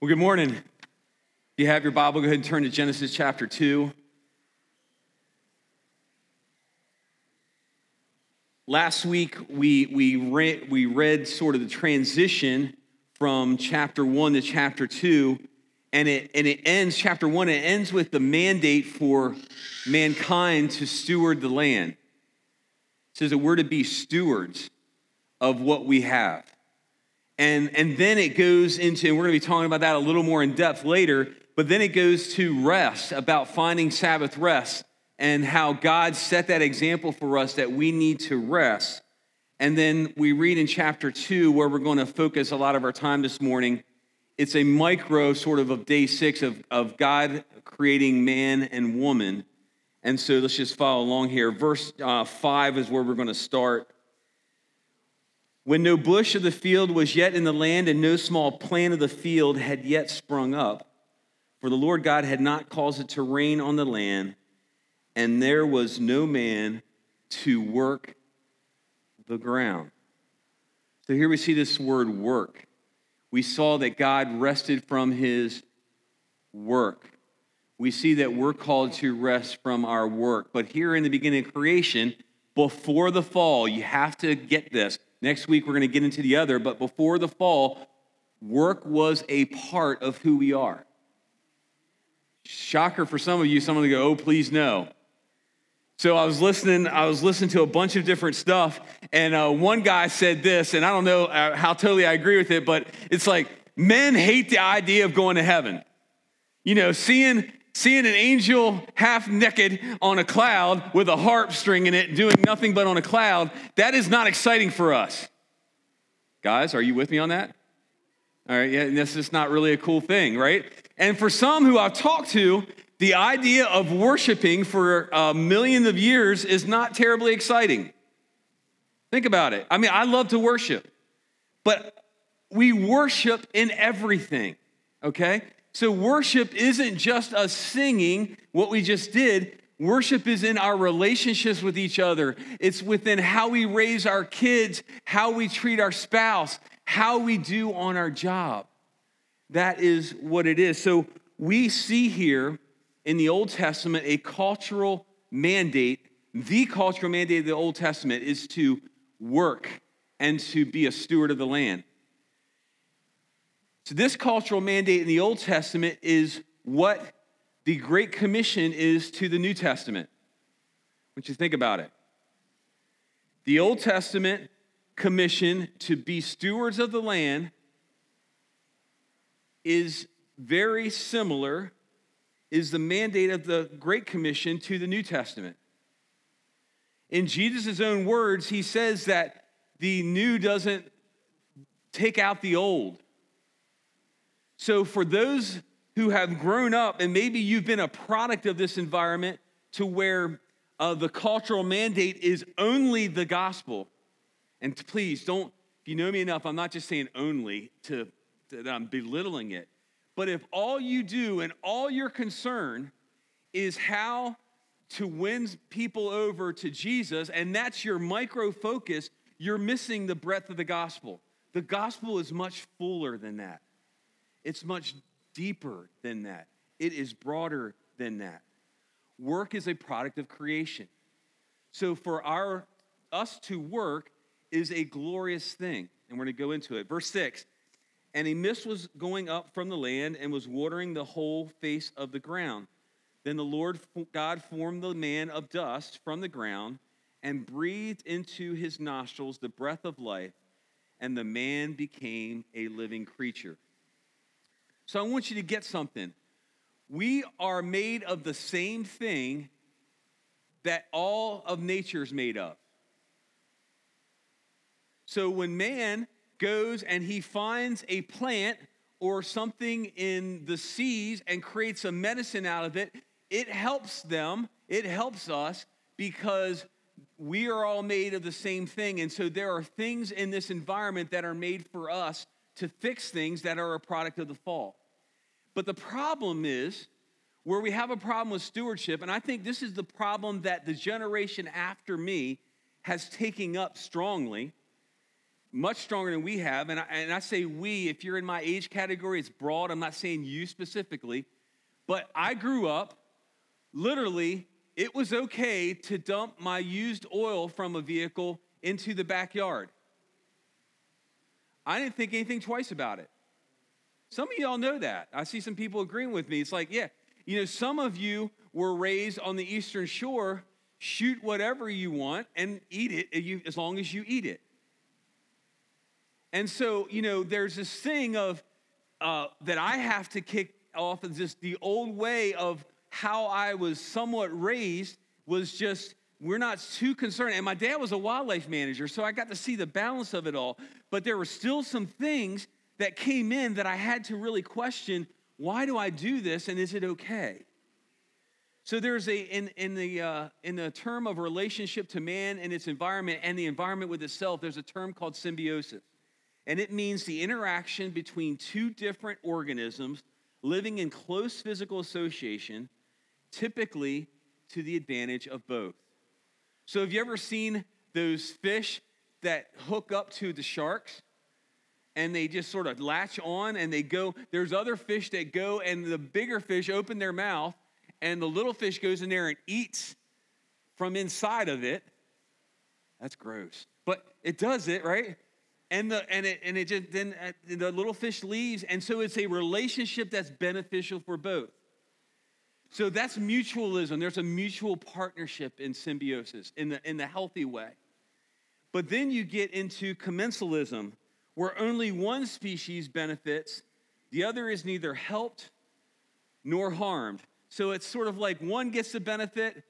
Well, good morning. If you have your Bible, go ahead and turn to Genesis chapter 2. Last week, we, we, read, we read sort of the transition from chapter 1 to chapter 2, and it, and it ends, chapter 1, it ends with the mandate for mankind to steward the land. It says that we're to be stewards of what we have. And, and then it goes into, and we're going to be talking about that a little more in depth later, but then it goes to rest, about finding Sabbath rest, and how God set that example for us that we need to rest. And then we read in chapter two, where we're going to focus a lot of our time this morning. It's a micro sort of of day six of, of God creating man and woman. And so let's just follow along here. Verse uh, five is where we're going to start. When no bush of the field was yet in the land, and no small plant of the field had yet sprung up, for the Lord God had not caused it to rain on the land, and there was no man to work the ground. So here we see this word work. We saw that God rested from his work. We see that we're called to rest from our work. But here in the beginning of creation, before the fall, you have to get this. Next week, we're going to get into the other, but before the fall, work was a part of who we are. Shocker for some of you, some of you go, oh, please no. So I was listening. I was listening to a bunch of different stuff, and uh, one guy said this, and I don't know uh, how totally I agree with it, but it's like men hate the idea of going to heaven. You know, seeing seeing an angel half naked on a cloud with a harp string in it, doing nothing but on a cloud, that is not exciting for us. Guys, are you with me on that? All right, yeah, this is not really a cool thing, right? And for some who I've talked to, the idea of worshiping for a million of years is not terribly exciting. Think about it. I mean, I love to worship, but we worship in everything, okay? So, worship isn't just us singing what we just did. Worship is in our relationships with each other. It's within how we raise our kids, how we treat our spouse, how we do on our job. That is what it is. So, we see here in the Old Testament a cultural mandate. The cultural mandate of the Old Testament is to work and to be a steward of the land. So, this cultural mandate in the Old Testament is what the Great Commission is to the New Testament. When you think about it, the Old Testament commission to be stewards of the land is very similar is the mandate of the great commission to the new testament. In jesus' own words he says that the new doesn't take out the old so, for those who have grown up, and maybe you've been a product of this environment to where uh, the cultural mandate is only the gospel, and please don't, if you know me enough, I'm not just saying only to, to that I'm belittling it, but if all you do and all your concern is how to win people over to Jesus, and that's your micro focus, you're missing the breadth of the gospel. The gospel is much fuller than that. It's much deeper than that, it is broader than that. Work is a product of creation. So for our us to work is a glorious thing, and we're going to go into it. Verse 6 And a mist was going up from the land and was watering the whole face of the ground. Then the Lord God formed the man of dust from the ground and breathed into his nostrils the breath of life, and the man became a living creature. So I want you to get something. We are made of the same thing that all of nature is made of. So when man goes and he finds a plant or something in the seas and creates a medicine out of it, it helps them, it helps us because we are all made of the same thing. And so there are things in this environment that are made for us to fix things that are a product of the fall. But the problem is where we have a problem with stewardship, and I think this is the problem that the generation after me has taken up strongly, much stronger than we have. And I, and I say we, if you're in my age category, it's broad. I'm not saying you specifically. But I grew up, literally, it was okay to dump my used oil from a vehicle into the backyard. I didn't think anything twice about it. Some of y'all know that. I see some people agreeing with me. It's like, yeah, you know, some of you were raised on the Eastern Shore, shoot whatever you want and eat it as long as you eat it. And so, you know, there's this thing of uh, that I have to kick off of just the old way of how I was somewhat raised was just we're not too concerned. And my dad was a wildlife manager, so I got to see the balance of it all. But there were still some things that came in that I had to really question why do I do this and is it okay? So there's a in in the uh, in the term of relationship to man and its environment and the environment with itself. There's a term called symbiosis, and it means the interaction between two different organisms living in close physical association, typically to the advantage of both. So have you ever seen those fish that hook up to the sharks? and they just sort of latch on and they go. There's other fish that go, and the bigger fish open their mouth, and the little fish goes in there and eats from inside of it. That's gross. But it does it, right? And the and it and it just then uh, the little fish leaves, and so it's a relationship that's beneficial for both. So that's mutualism. There's a mutual partnership in symbiosis in the in the healthy way. But then you get into commensalism, where only one species benefits, the other is neither helped nor harmed. So it's sort of like one gets the benefit,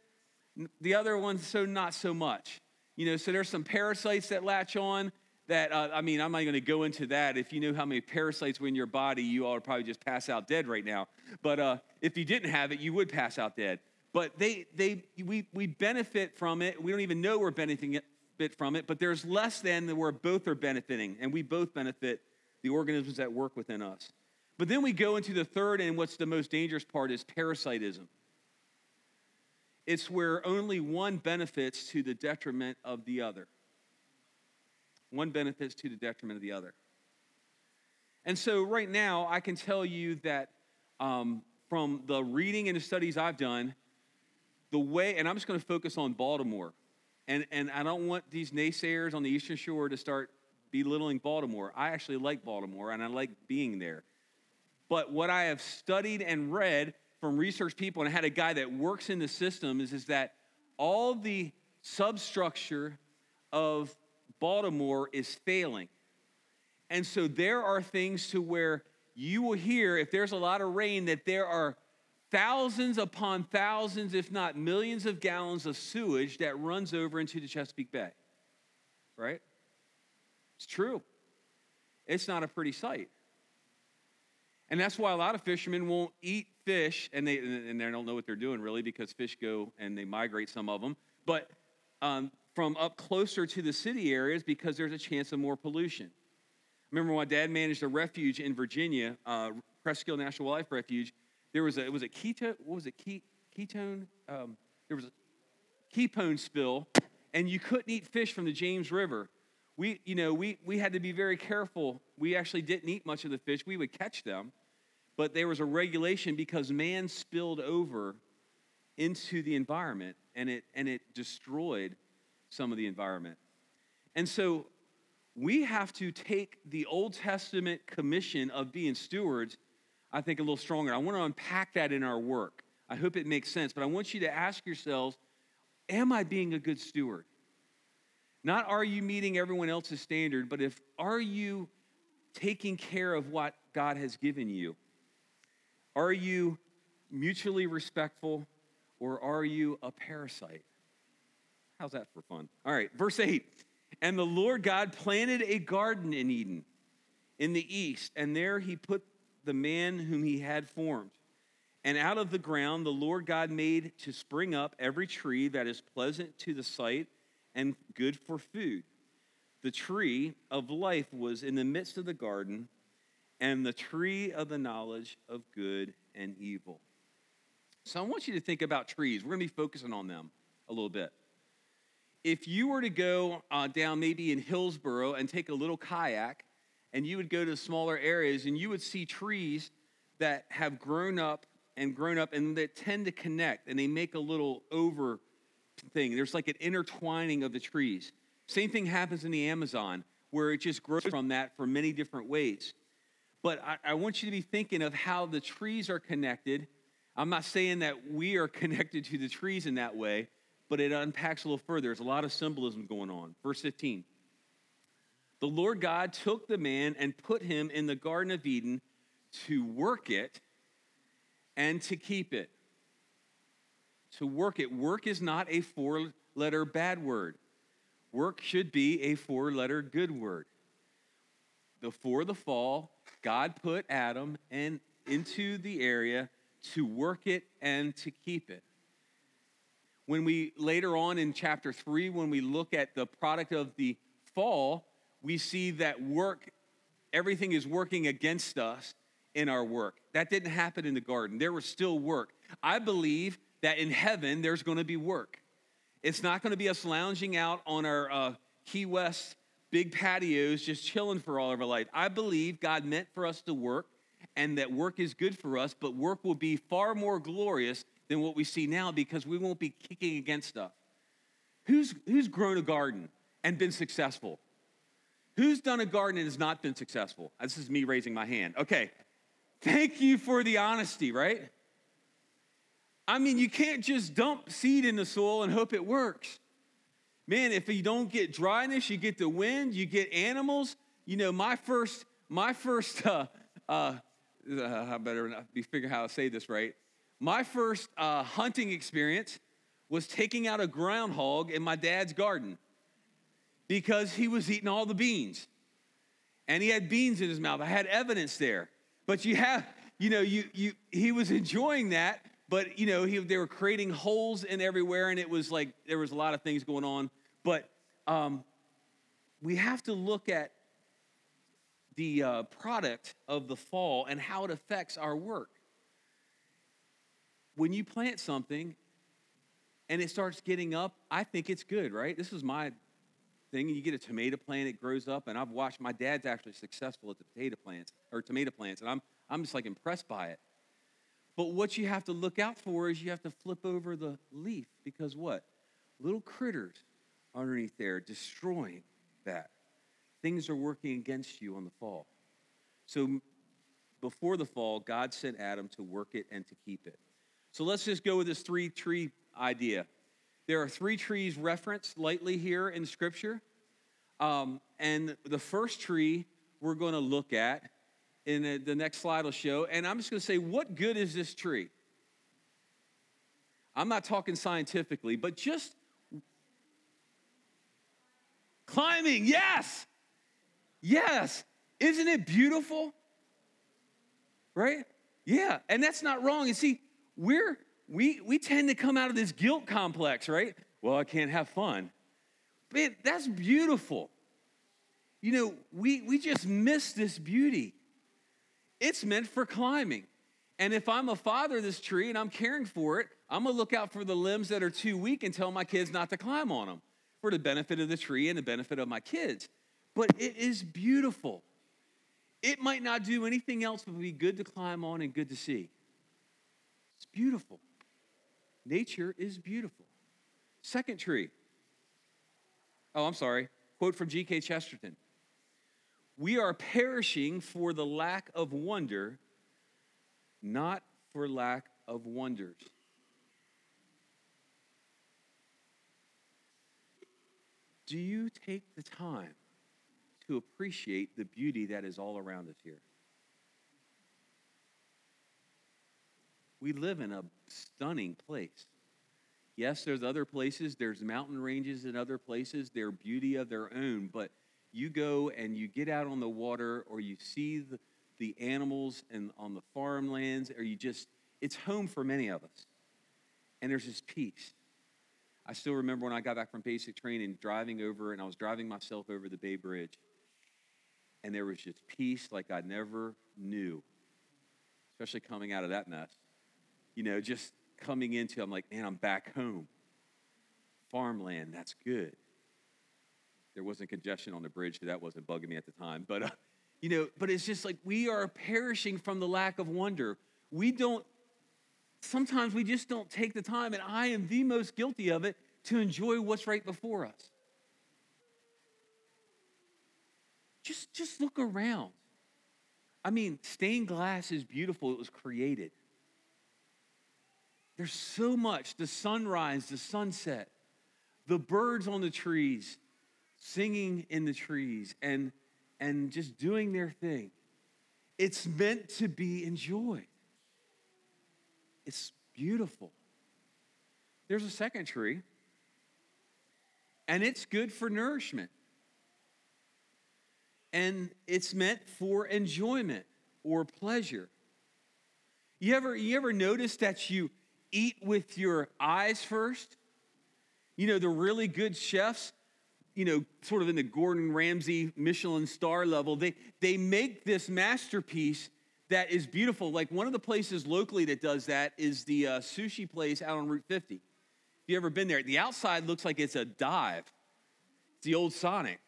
the other one so not so much. You know, so there's some parasites that latch on that, uh, I mean, I'm not going to go into that. If you knew how many parasites were in your body, you all would probably just pass out dead right now. But uh, if you didn't have it, you would pass out dead. But they, they, we, we benefit from it. We don't even know we're benefiting benefit from it, but there's less than where both are benefiting, and we both benefit the organisms that work within us. But then we go into the third, and what's the most dangerous part is parasitism. It's where only one benefits to the detriment of the other. One benefits to the detriment of the other. And so, right now, I can tell you that um, from the reading and the studies I've done, the way, and I'm just going to focus on Baltimore and, and I don't want these naysayers on the Eastern Shore to start belittling Baltimore. I actually like Baltimore and I like being there. But what I have studied and read from research people, and I had a guy that works in the system, is, is that all the substructure of Baltimore is failing. And so there are things to where you will hear, if there's a lot of rain, that there are thousands upon thousands, if not millions of gallons of sewage that runs over into the Chesapeake Bay. Right? It's true. It's not a pretty sight. And that's why a lot of fishermen won't eat fish, and they, and they don't know what they're doing really because fish go and they migrate, some of them, but um, from up closer to the city areas because there's a chance of more pollution. Remember, my dad managed a refuge in Virginia, uh, Presquile National Wildlife Refuge, there was a, it was a ketone, what was it, ketone? Um, there was a ketone spill, and you couldn't eat fish from the James River. We, you know, we, we had to be very careful. We actually didn't eat much of the fish. We would catch them, but there was a regulation because man spilled over into the environment, and it, and it destroyed some of the environment. And so we have to take the Old Testament commission of being stewards I think, a little stronger. I want to unpack that in our work. I hope it makes sense, but I want you to ask yourselves Am I being a good steward? Not are you meeting everyone else's standard, but if are you taking care of what God has given you? Are you mutually respectful or are you a parasite? How's that for fun? All right, verse 8. And the Lord God planted a garden in Eden in the east, and there he put the man whom he had formed. And out of the ground the Lord God made to spring up every tree that is pleasant to the sight and good for food. The tree of life was in the midst of the garden, and the tree of the knowledge of good and evil. So I want you to think about trees. We're going to be focusing on them a little bit. If you were to go uh, down maybe in Hillsboro and take a little kayak, and you would go to smaller areas and you would see trees that have grown up and grown up and that tend to connect and they make a little over thing. There's like an intertwining of the trees. Same thing happens in the Amazon where it just grows from that for many different ways. But I, I want you to be thinking of how the trees are connected. I'm not saying that we are connected to the trees in that way, but it unpacks a little further. There's a lot of symbolism going on. Verse 15. The Lord God took the man and put him in the Garden of Eden to work it and to keep it. To work it. Work is not a four letter bad word, work should be a four letter good word. Before the fall, God put Adam and into the area to work it and to keep it. When we later on in chapter 3 when we look at the product of the fall, we see that work everything is working against us in our work. That didn't happen in the garden. There was still work. I believe that in heaven there's going to be work. It's not going to be us lounging out on our uh, Key West big patios just chilling for all of our life. I believe God meant for us to work and that work is good for us, but work will be far more glorious than what we see now because we won't be kicking against stuff. Who's, who's grown a garden and been successful? Who's done a garden and has not been successful? This is me raising my hand. Okay, Thank you for the honesty, right? I mean, you can't just dump seed in the soil and hope it works. Man, if you don't get dryness, you get the wind, you get animals. You know, my first, my first, uh, uh, I better not be figuring how to say this right. My first uh, hunting experience was taking out a groundhog in my dad's garden because he was eating all the beans. And he had beans in his mouth. I had evidence there. But you have, you know, you, you, he was enjoying that, but, you know, he, they were creating holes in everywhere, and it was like there was a lot of things going on. But um, we have to look at the uh, product of the fall and how it affects our work. When you plant something and it starts getting up, I think it's good, right? This is my thing. You get a tomato plant, it grows up, and I've watched my dad's actually successful at the potato plants or tomato plants, and I'm I'm just like impressed by it. But what you have to look out for is you have to flip over the leaf because what? Little critters underneath there destroying that. Things are working against you on the fall. So before the fall, God sent Adam to work it and to keep it. So let's just go with this three tree idea. There are three trees referenced lightly here in Scripture. Um, and the first tree we're going to look at in the next slide will show. And I'm just going to say, what good is this tree? I'm not talking scientifically, but just climbing. Yes. Yes. Isn't it beautiful? Right? Yeah. And that's not wrong. And see, we're we, we tend to come out of this guilt complex, right? Well, I can't have fun. But that's beautiful. You know, we, we just miss this beauty. It's meant for climbing. And if I'm a father of this tree and I'm caring for it, I'm gonna look out for the limbs that are too weak and tell my kids not to climb on them for the benefit of the tree and the benefit of my kids. But it is beautiful. It might not do anything else but be good to climb on and good to see. It's beautiful. Nature is beautiful. Second tree. Oh, I'm sorry. Quote from G.K. Chesterton We are perishing for the lack of wonder, not for lack of wonders. Do you take the time to appreciate the beauty that is all around us here? We live in a stunning place. Yes, there's other places, there's mountain ranges in other places, they're beauty of their own, but you go and you get out on the water or you see the, the animals and on the farmlands, or you just, it's home for many of us. And there's this peace. I still remember when I got back from basic training, driving over, and I was driving myself over the Bay Bridge, and there was just peace like I never knew, especially coming out of that mess you know, just coming into, I'm like, man, I'm back home. farmland. That's good. There wasn't congestion on the bridge, so that wasn't bugging me at the time. But, uh, you know, but it's just like we are perishing from the lack of wonder. We don't, sometimes we just don't take the time, and I am the most guilty of it, to enjoy what's right before us. Just, just look around. I mean, stained glass is beautiful, it was created. There's so much the sunrise, the sunset, the birds on the trees, singing in the trees, and, and just doing their thing. It's meant to be enjoyed. It's beautiful. There's a second tree, and it's good for nourishment. And it's meant for enjoyment or pleasure. You ever, you ever notice that you eat with your eyes first. You know, the really good chefs, you know, sort of in the Gordon Ramsay Michelin star level, they, they make this masterpiece that is beautiful. Like one of the places locally that does that is the uh, sushi place out on Route 50. If you ever been there, the outside looks like it's a dive. It's the old Sonic.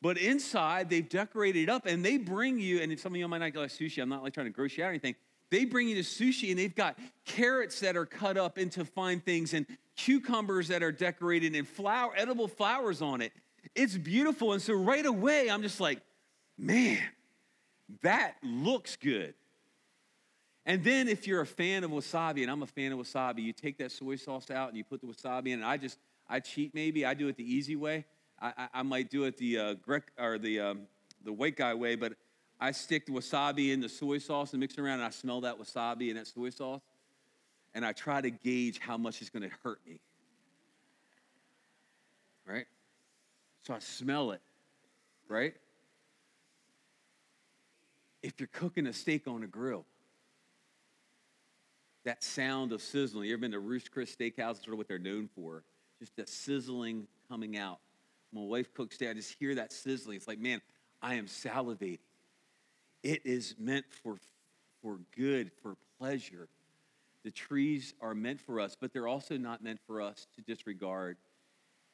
But inside, they've decorated it up and they bring you, and if some of you might not like sushi, I'm not like trying to gross you out or anything, they bring you to sushi and they've got carrots that are cut up into fine things and cucumbers that are decorated and flower, edible flowers on it. It's beautiful. And so right away, I'm just like, man, that looks good. And then if you're a fan of wasabi, and I'm a fan of wasabi, you take that soy sauce out and you put the wasabi in. And I just, I cheat maybe. I do it the easy way. I, I, I might do it the uh, Grek or the um, the white guy way, but I stick the wasabi in the soy sauce and mix it around, and I smell that wasabi and that soy sauce, and I try to gauge how much it's going to hurt me. Right? So I smell it, right? If you're cooking a steak on a grill, that sound of sizzling. You ever been to Ruth's Chris Steakhouse? Sort of what they're known for. Just the sizzling coming out. My wife cooks steak. I just hear that sizzling. It's like, man, I am salivating. It is meant for, for good, for pleasure. The trees are meant for us, but they're also not meant for us to disregard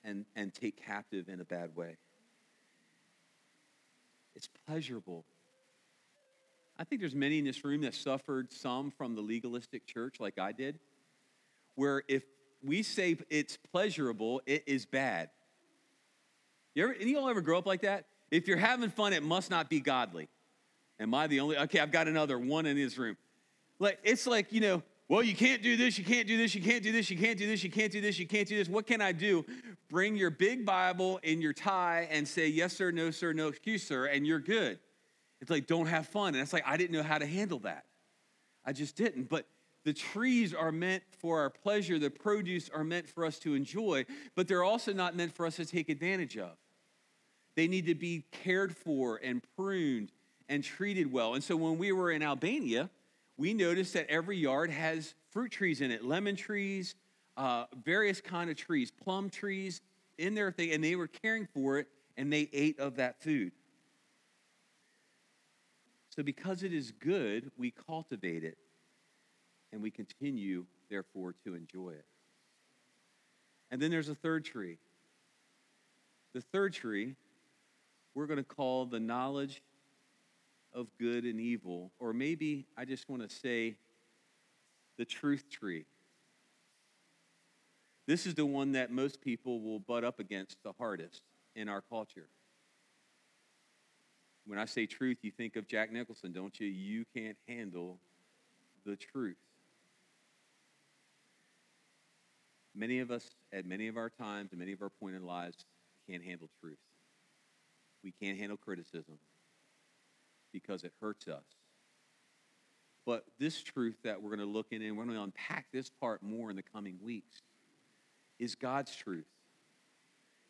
and, and take captive in a bad way. It's pleasurable. I think there's many in this room that suffered some from the legalistic church, like I did, where if we say it's pleasurable, it is bad. You ever, any of y'all ever grow up like that? If you're having fun, it must not be godly. Am I the only? Okay, I've got another one in this room. Like it's like you know, well, you can't do this, you can't do this, you can't do this, you can't do this, you can't do this, you can't do this. What can I do? Bring your big Bible in your tie and say yes sir, no sir, no excuse sir, and you're good. It's like don't have fun, and it's like I didn't know how to handle that. I just didn't. But the trees are meant for our pleasure, the produce are meant for us to enjoy, but they're also not meant for us to take advantage of. They need to be cared for and pruned and treated well. And so when we were in Albania, we noticed that every yard has fruit trees in it, lemon trees, uh, various kind of trees, plum trees in their thing, and they were caring for it, and they ate of that food. So because it is good, we cultivate it, and we continue, therefore, to enjoy it. And then there's a third tree. The third tree we're going to call the knowledge of good and evil, or maybe I just want to say the truth tree. This is the one that most people will butt up against the hardest in our culture. When I say truth, you think of Jack Nicholson, don't you? You can't handle the truth. Many of us, at many of our times, and many of our point in lives, can't handle truth. We can't handle criticism because it hurts us. But this truth that we're going to look in and we're going to unpack this part more in the coming weeks is God's truth.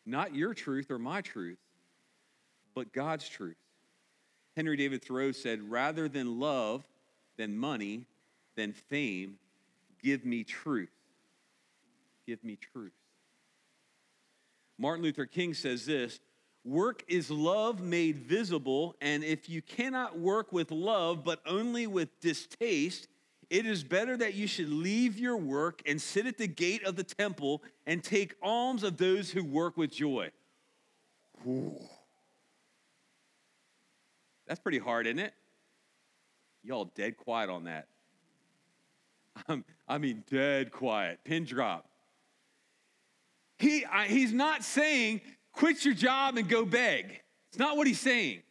Not your truth or my truth, but God's truth. Henry David Thoreau said, rather than love, than money, than fame, give me truth. Give me truth. Martin Luther King says this Work is love made visible, and if you cannot work with love but only with distaste, It is better that you should leave your work and sit at the gate of the temple and take alms of those who work with joy. Ooh. That's pretty hard, isn't it? Y'all dead quiet on that. I mean, dead quiet, pin drop. He, I, he's not saying quit your job and go beg. It's not what he's saying.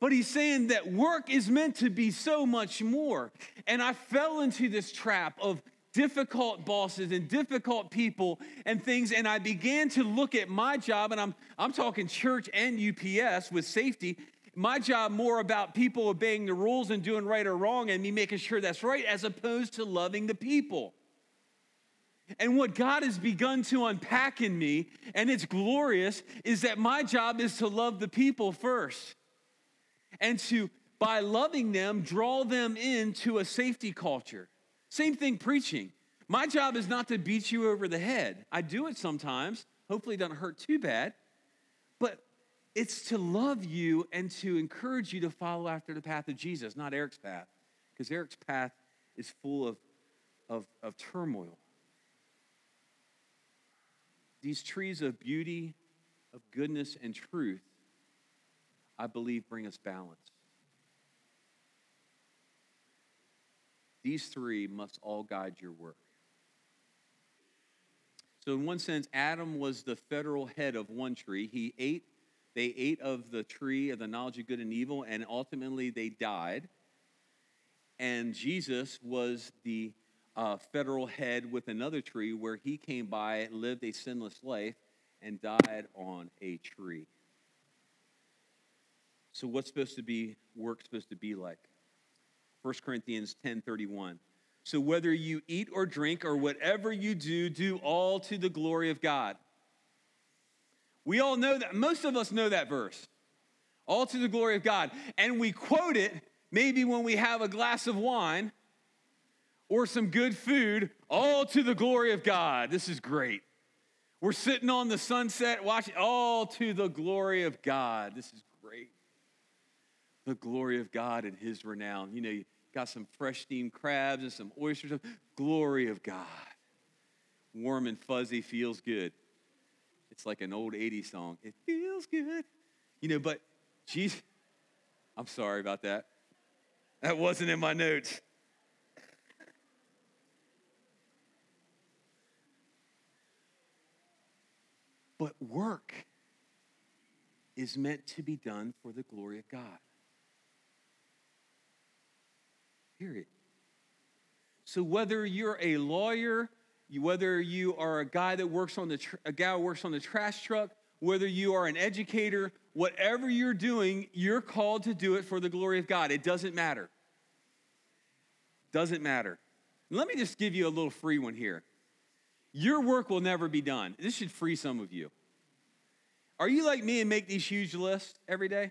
But he's saying that work is meant to be so much more. And I fell into this trap of difficult bosses and difficult people and things. And I began to look at my job, and I'm, I'm talking church and UPS with safety. My job more about people obeying the rules and doing right or wrong and me making sure that's right, as opposed to loving the people. And what God has begun to unpack in me, and it's glorious, is that my job is to love the people first. And to, by loving them, draw them into a safety culture. Same thing preaching. My job is not to beat you over the head. I do it sometimes. Hopefully, it doesn't hurt too bad. But it's to love you and to encourage you to follow after the path of Jesus, not Eric's path, because Eric's path is full of, of, of turmoil. These trees of beauty, of goodness, and truth, I believe, bring us balance. These three must all guide your work. So, in one sense, Adam was the federal head of one tree. He ate, they ate of the tree of the knowledge of good and evil, and ultimately they died. And Jesus was the uh, federal head with another tree where he came by, lived a sinless life, and died on a tree. So what's supposed to be work supposed to be like? 1 Corinthians 10:31. So whether you eat or drink or whatever you do, do all to the glory of God. We all know that, most of us know that verse. All to the glory of God. And we quote it maybe when we have a glass of wine or some good food, all to the glory of God. This is great. We're sitting on the sunset watching, all to the glory of God. This is great. The glory of God and his renown. You know, you got some fresh steamed crabs and some oysters. Glory of God. Warm and fuzzy feels good. It's like an old 80s song. It feels good. You know, but Jesus, I'm sorry about that. That wasn't in my notes. But work is meant to be done for the glory of God. Period. So whether you're a lawyer, whether you are a guy that works on the tr- a guy works on the trash truck, whether you are an educator, whatever you're doing, you're called to do it for the glory of God. It doesn't matter. Doesn't matter. Let me just give you a little free one here. Your work will never be done. This should free some of you. Are you like me and make these huge lists every day?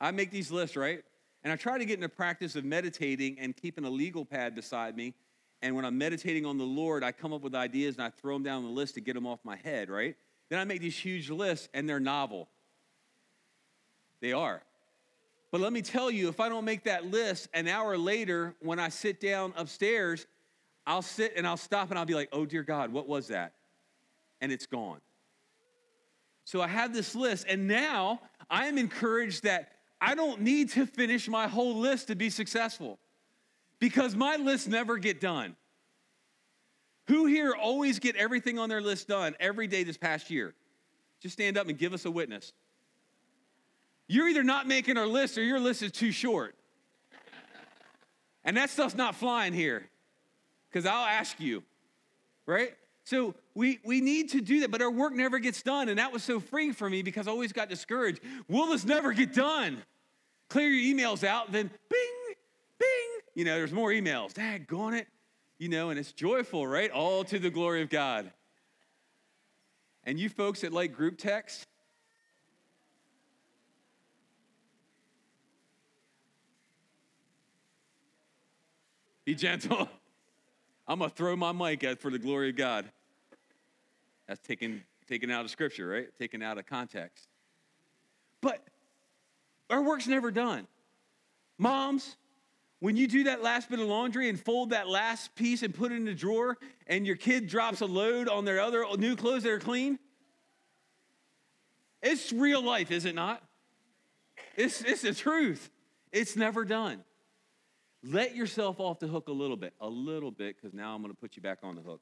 I make these lists, right? And I try to get into practice of meditating and keeping a legal pad beside me. And when I'm meditating on the Lord, I come up with ideas and I throw them down the list to get them off my head, right? Then I make these huge lists and they're novel. They are. But let me tell you, if I don't make that list, an hour later, when I sit down upstairs, I'll sit and I'll stop and I'll be like, oh dear God, what was that? And it's gone. So I have this list, and now I am encouraged that I don't need to finish my whole list to be successful because my lists never get done. Who here always get everything on their list done every day this past year? Just stand up and give us a witness. You're either not making our list or your list is too short. And that stuff's not flying here because I'll ask you, right? So we, we need to do that, but our work never gets done. And that was so freeing for me because I always got discouraged. Will this never get done? Clear your emails out, then bing, bing. You know, there's more emails. Dad, go on it. You know, and it's joyful, right? All to the glory of God. And you folks that like group text, be gentle. I'm to throw my mic at for the glory of God. That's taken, taken out of scripture, right? Taken out of context. But our work's never done. Moms, When you do that last bit of laundry and fold that last piece and put it in the drawer, and your kid drops a load on their other new clothes that are clean, it's real life, is it not? It's, it's the truth. It's never done. Let yourself off the hook a little bit, a little bit, because now I'm going to put you back on the hook.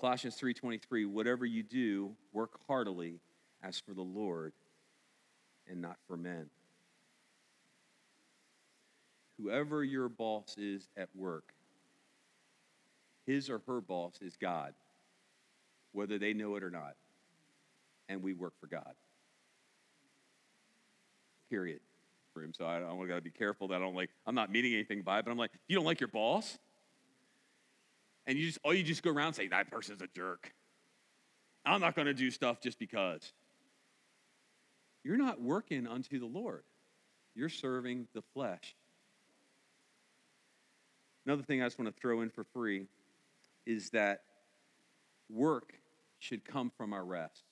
Colossians 3:23, whatever you do, work heartily as for the Lord and not for men. Whoever your boss is at work, his or her boss is God, whether they know it or not. And we work for God. Period. So I, I want to be careful that I don't like, I'm not meaning anything by it, but I'm like, you don't like your boss? And you just, all you just go around saying, that person's a jerk. I'm not going to do stuff just because. You're not working unto the Lord. You're serving the flesh. Another thing I just want to throw in for free is that work should come from our rest.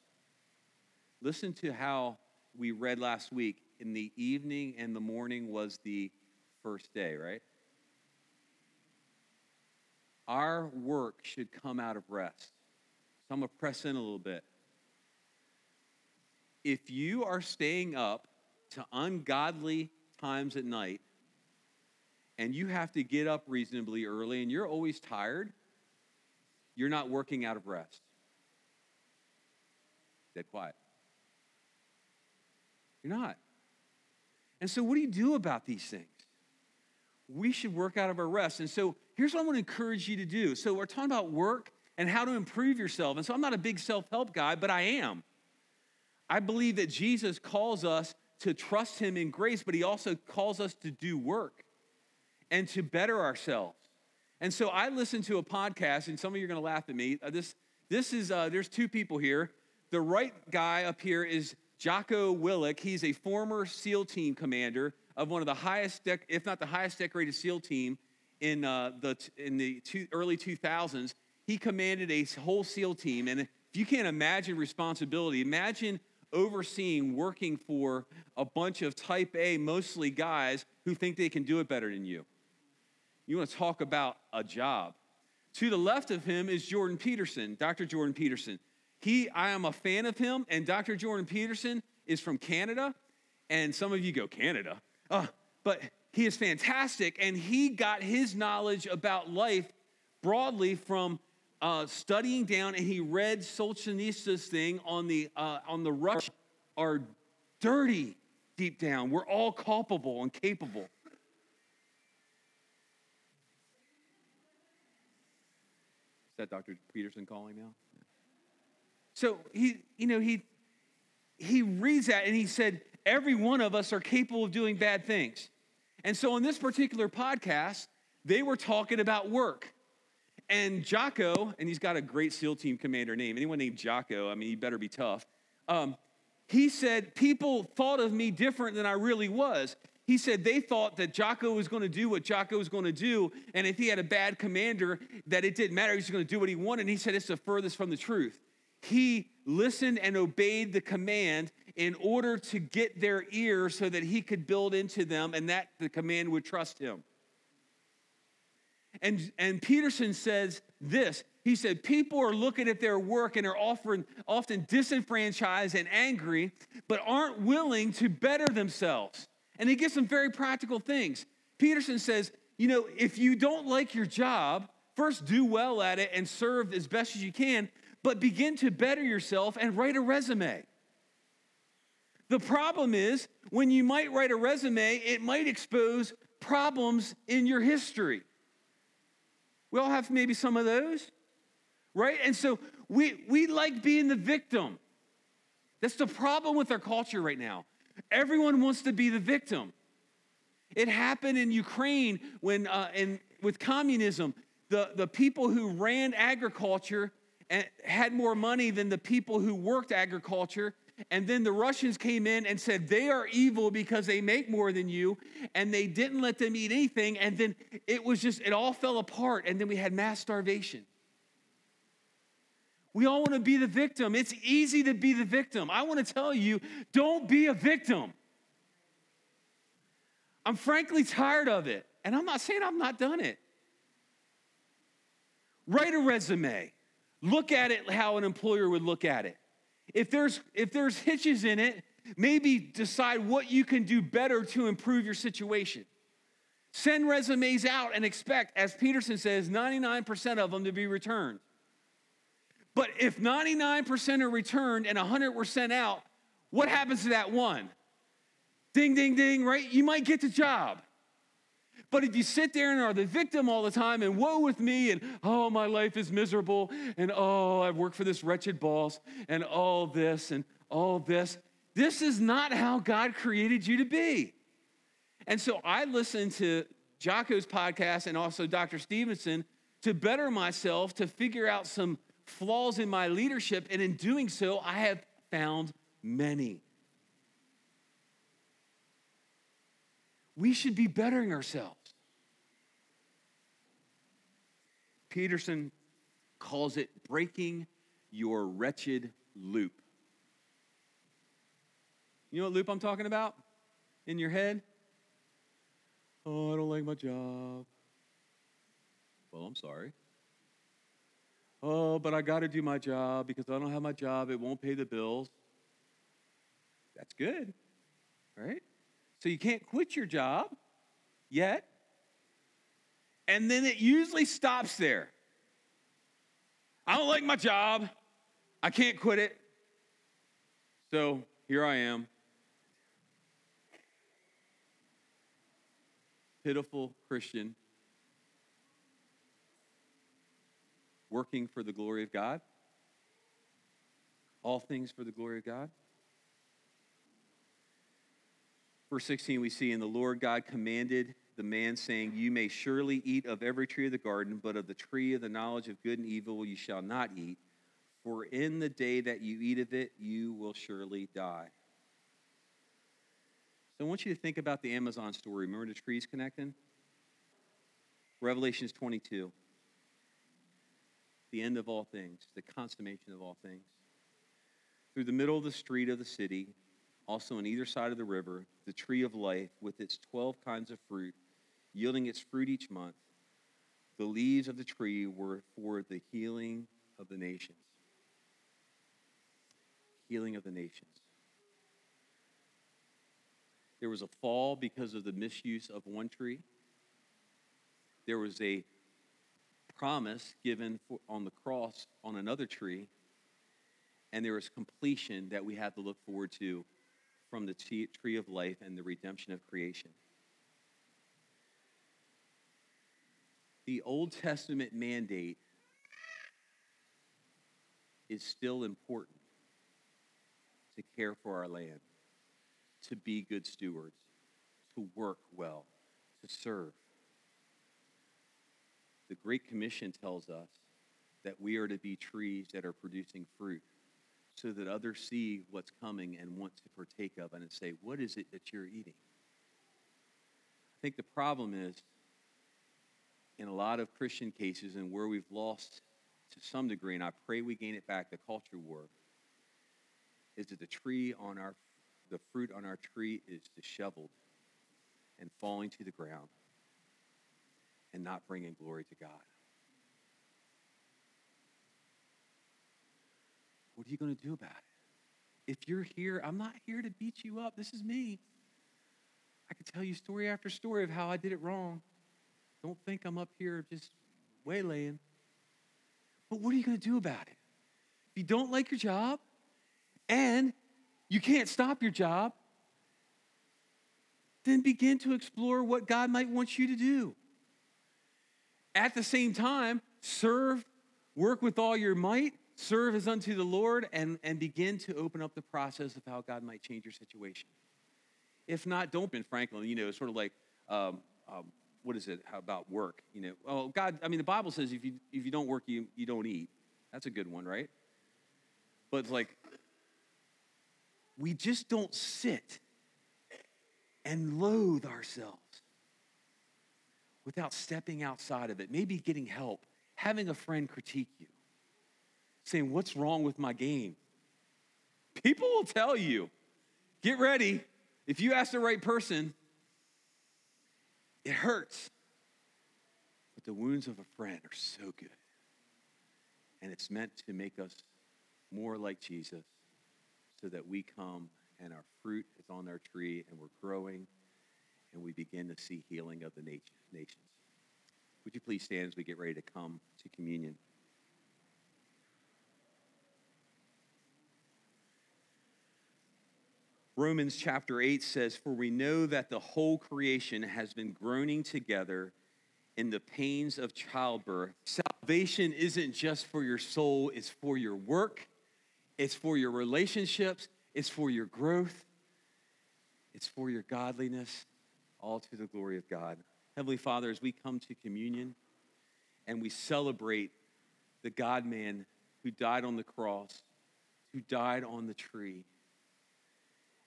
Listen to how we read last week in the evening and the morning was the first day, right? Our work should come out of rest. So I'm going to press in a little bit. If you are staying up to ungodly times at night and you have to get up reasonably early and you're always tired, you're not working out of rest. Dead quiet. You're not. And so, what do you do about these things? We should work out of our rest. And so, here's what I want to encourage you to do. So, we're talking about work and how to improve yourself. And so, I'm not a big self help guy, but I am. I believe that Jesus calls us to trust him in grace, but he also calls us to do work and to better ourselves. And so I listened to a podcast, and some of you are going to laugh at me. Uh, this, this is, uh, there's two people here. The right guy up here is Jocko Willink, He's a former SEAL team commander of one of the highest, dec- if not the highest decorated SEAL team in uh, the, in the two, early 2000s. He commanded a whole SEAL team. And if you can't imagine responsibility, imagine overseeing working for a bunch of type A, mostly guys who think they can do it better than you. You want to talk about a job. To the left of him is Jordan Peterson, Dr. Jordan Peterson. He, I am a fan of him, and Dr. Jordan Peterson is from Canada. And some of you go, Canada? Uh, but he is fantastic, and he got his knowledge about life broadly from uh, studying down, and he read Solzhenitsyn's thing on the uh, on the Rush are dirty deep down. We're all culpable and capable. Is that Dr. Peterson calling now? So he, you know, he he reads that and he said, every one of us are capable of doing bad things. And so on this particular podcast, they were talking about work. And Jocko, and he's got a great SEAL team commander name. Anyone named Jocko, I mean, he better be tough. Um, he said, People thought of me different than I really was. He said they thought that Jocko was going to do what Jocko was going to do. And if he had a bad commander, that it didn't matter. He was going to do what he wanted. And he said it's the furthest from the truth. He listened and obeyed the command in order to get their ear so that he could build into them and that the command would trust him. And, and Peterson says this he said, People are looking at their work and are often, often disenfranchised and angry, but aren't willing to better themselves. And he gives some very practical things. Peterson says, You know, if you don't like your job, first do well at it and serve as best as you can, but begin to better yourself and write a resume. The problem is, when you might write a resume, it might expose problems in your history. We all have maybe some of those, right? And so we, we like being the victim. That's the problem with our culture right now. Everyone wants to be the victim. It happened in Ukraine when, uh, in, with communism, the, the people who ran agriculture had more money than the people who worked agriculture and then the Russians came in and said they are evil because they make more than you, and they didn't let them eat anything. And then it was just, it all fell apart. And then we had mass starvation. We all want to be the victim. It's easy to be the victim. I want to tell you don't be a victim. I'm frankly tired of it. And I'm not saying I've not done it. Write a resume. Look at it how an employer would look at it. If there's if there's hitches in it, maybe decide what you can do better to improve your situation. Send resumes out and expect, as Peterson says, 99% of them to be returned. But if 99% are returned and 100 were sent out, what happens to that one? Ding, ding, ding, right? You might get the job. But if you sit there and are the victim all the time and woe with me and oh, my life is miserable and oh, I've worked for this wretched boss and all this and all this, this is not how God created you to be. And so I listened to Jocko's podcast and also Dr. Stevenson to better myself, to figure out some flaws in my leadership. And in doing so, I have found many. We should be bettering ourselves. Peterson calls it breaking your wretched loop. You know what loop I'm talking about in your head? Oh, I don't like my job. Well, I'm sorry. Oh, but I got to do my job because I don't have my job. It won't pay the bills. That's good, right? So you can't quit your job yet. And then it usually stops there. I don't like my job. I can't quit it. So here I am. Pitiful Christian working for the glory of God. All things for the glory of God. Verse 16, we see, And the Lord God commanded the man, saying, You may surely eat of every tree of the garden, but of the tree of the knowledge of good and evil you shall not eat, for in the day that you eat of it, you will surely die. So I want you to think about the Amazon story. Remember the trees connecting? Revelations 22. The end of all things, the consummation of all things. Through the middle of the street of the city, also on either side of the river, the tree of life with its 12 kinds of fruit, yielding its fruit each month. The leaves of the tree were for the healing of the nations. Healing of the nations. There was a fall because of the misuse of one tree. There was a promise given for, on the cross on another tree. And there was completion that we have to look forward to from the tree of life and the redemption of creation. The Old Testament mandate is still important to care for our land, to be good stewards, to work well, to serve. The Great Commission tells us that we are to be trees that are producing fruit so that others see what's coming and want to partake of it and say, What is it that you're eating? I think the problem is in a lot of Christian cases and where we've lost to some degree, and I pray we gain it back, the culture war, is that the tree on our the fruit on our tree is disheveled and falling to the ground and not bringing glory to God. What are you going to do about it? If you're here, I'm not here to beat you up. This is me. I could tell you story after story of how I did it wrong. Don't think I'm up here just waylaying. But what are you going to do about it? If you don't like your job and you can't stop your job, then begin to explore what God might want you to do. At the same time, serve, work with all your might, serve as unto the Lord, and, and begin to open up the process of how God might change your situation. If not, don't Ben Franklin, you know, sort of like, um, um, what is it How about work? You know, oh, God, I mean, the Bible says if you, if you don't work, you, you don't eat. That's a good one, right? But it's like, we just don't sit and loathe ourselves without stepping outside of it, maybe getting help, having a friend critique you saying, What's wrong with my game? People will tell you. Get ready. If you ask the right person, It hurts. But the wounds of a friend are so good. And it's meant to make us more like Jesus so that we come and our fruit is on our tree and we're growing and we begin to see healing of the nations. Would you please stand as we get ready to come to communion? Romans chapter 8 says, For we know that the whole creation has been groaning together in the pains of childbirth. Salvation isn't just for your soul, it's for your work, it's for your relationships, it's for your growth, it's for your godliness, all to the glory of God. Heavenly Father, as we come to communion and we celebrate the God man who died on the cross, who died on the tree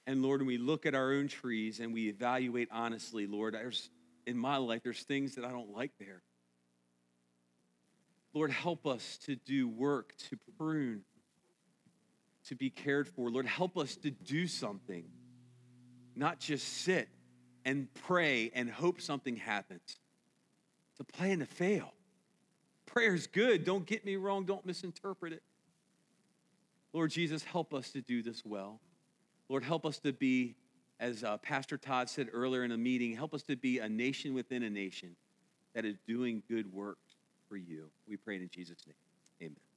and Lord, when we look at our own trees and we evaluate honestly, Lord, there's, in my life, there's things that I don't like there. Lord, help us to do work, to prune, to be cared for. Lord, help us to do something, not just sit and pray and hope something happens. It's a plan to fail. Prayer is good. Don't get me wrong. Don't misinterpret it. Lord Jesus, help us to do this well. Lord, help us to be, as uh, Pastor Todd said earlier in the meeting, help us to be a nation within a nation that is doing good work for you. We pray in Jesus' name. Amen.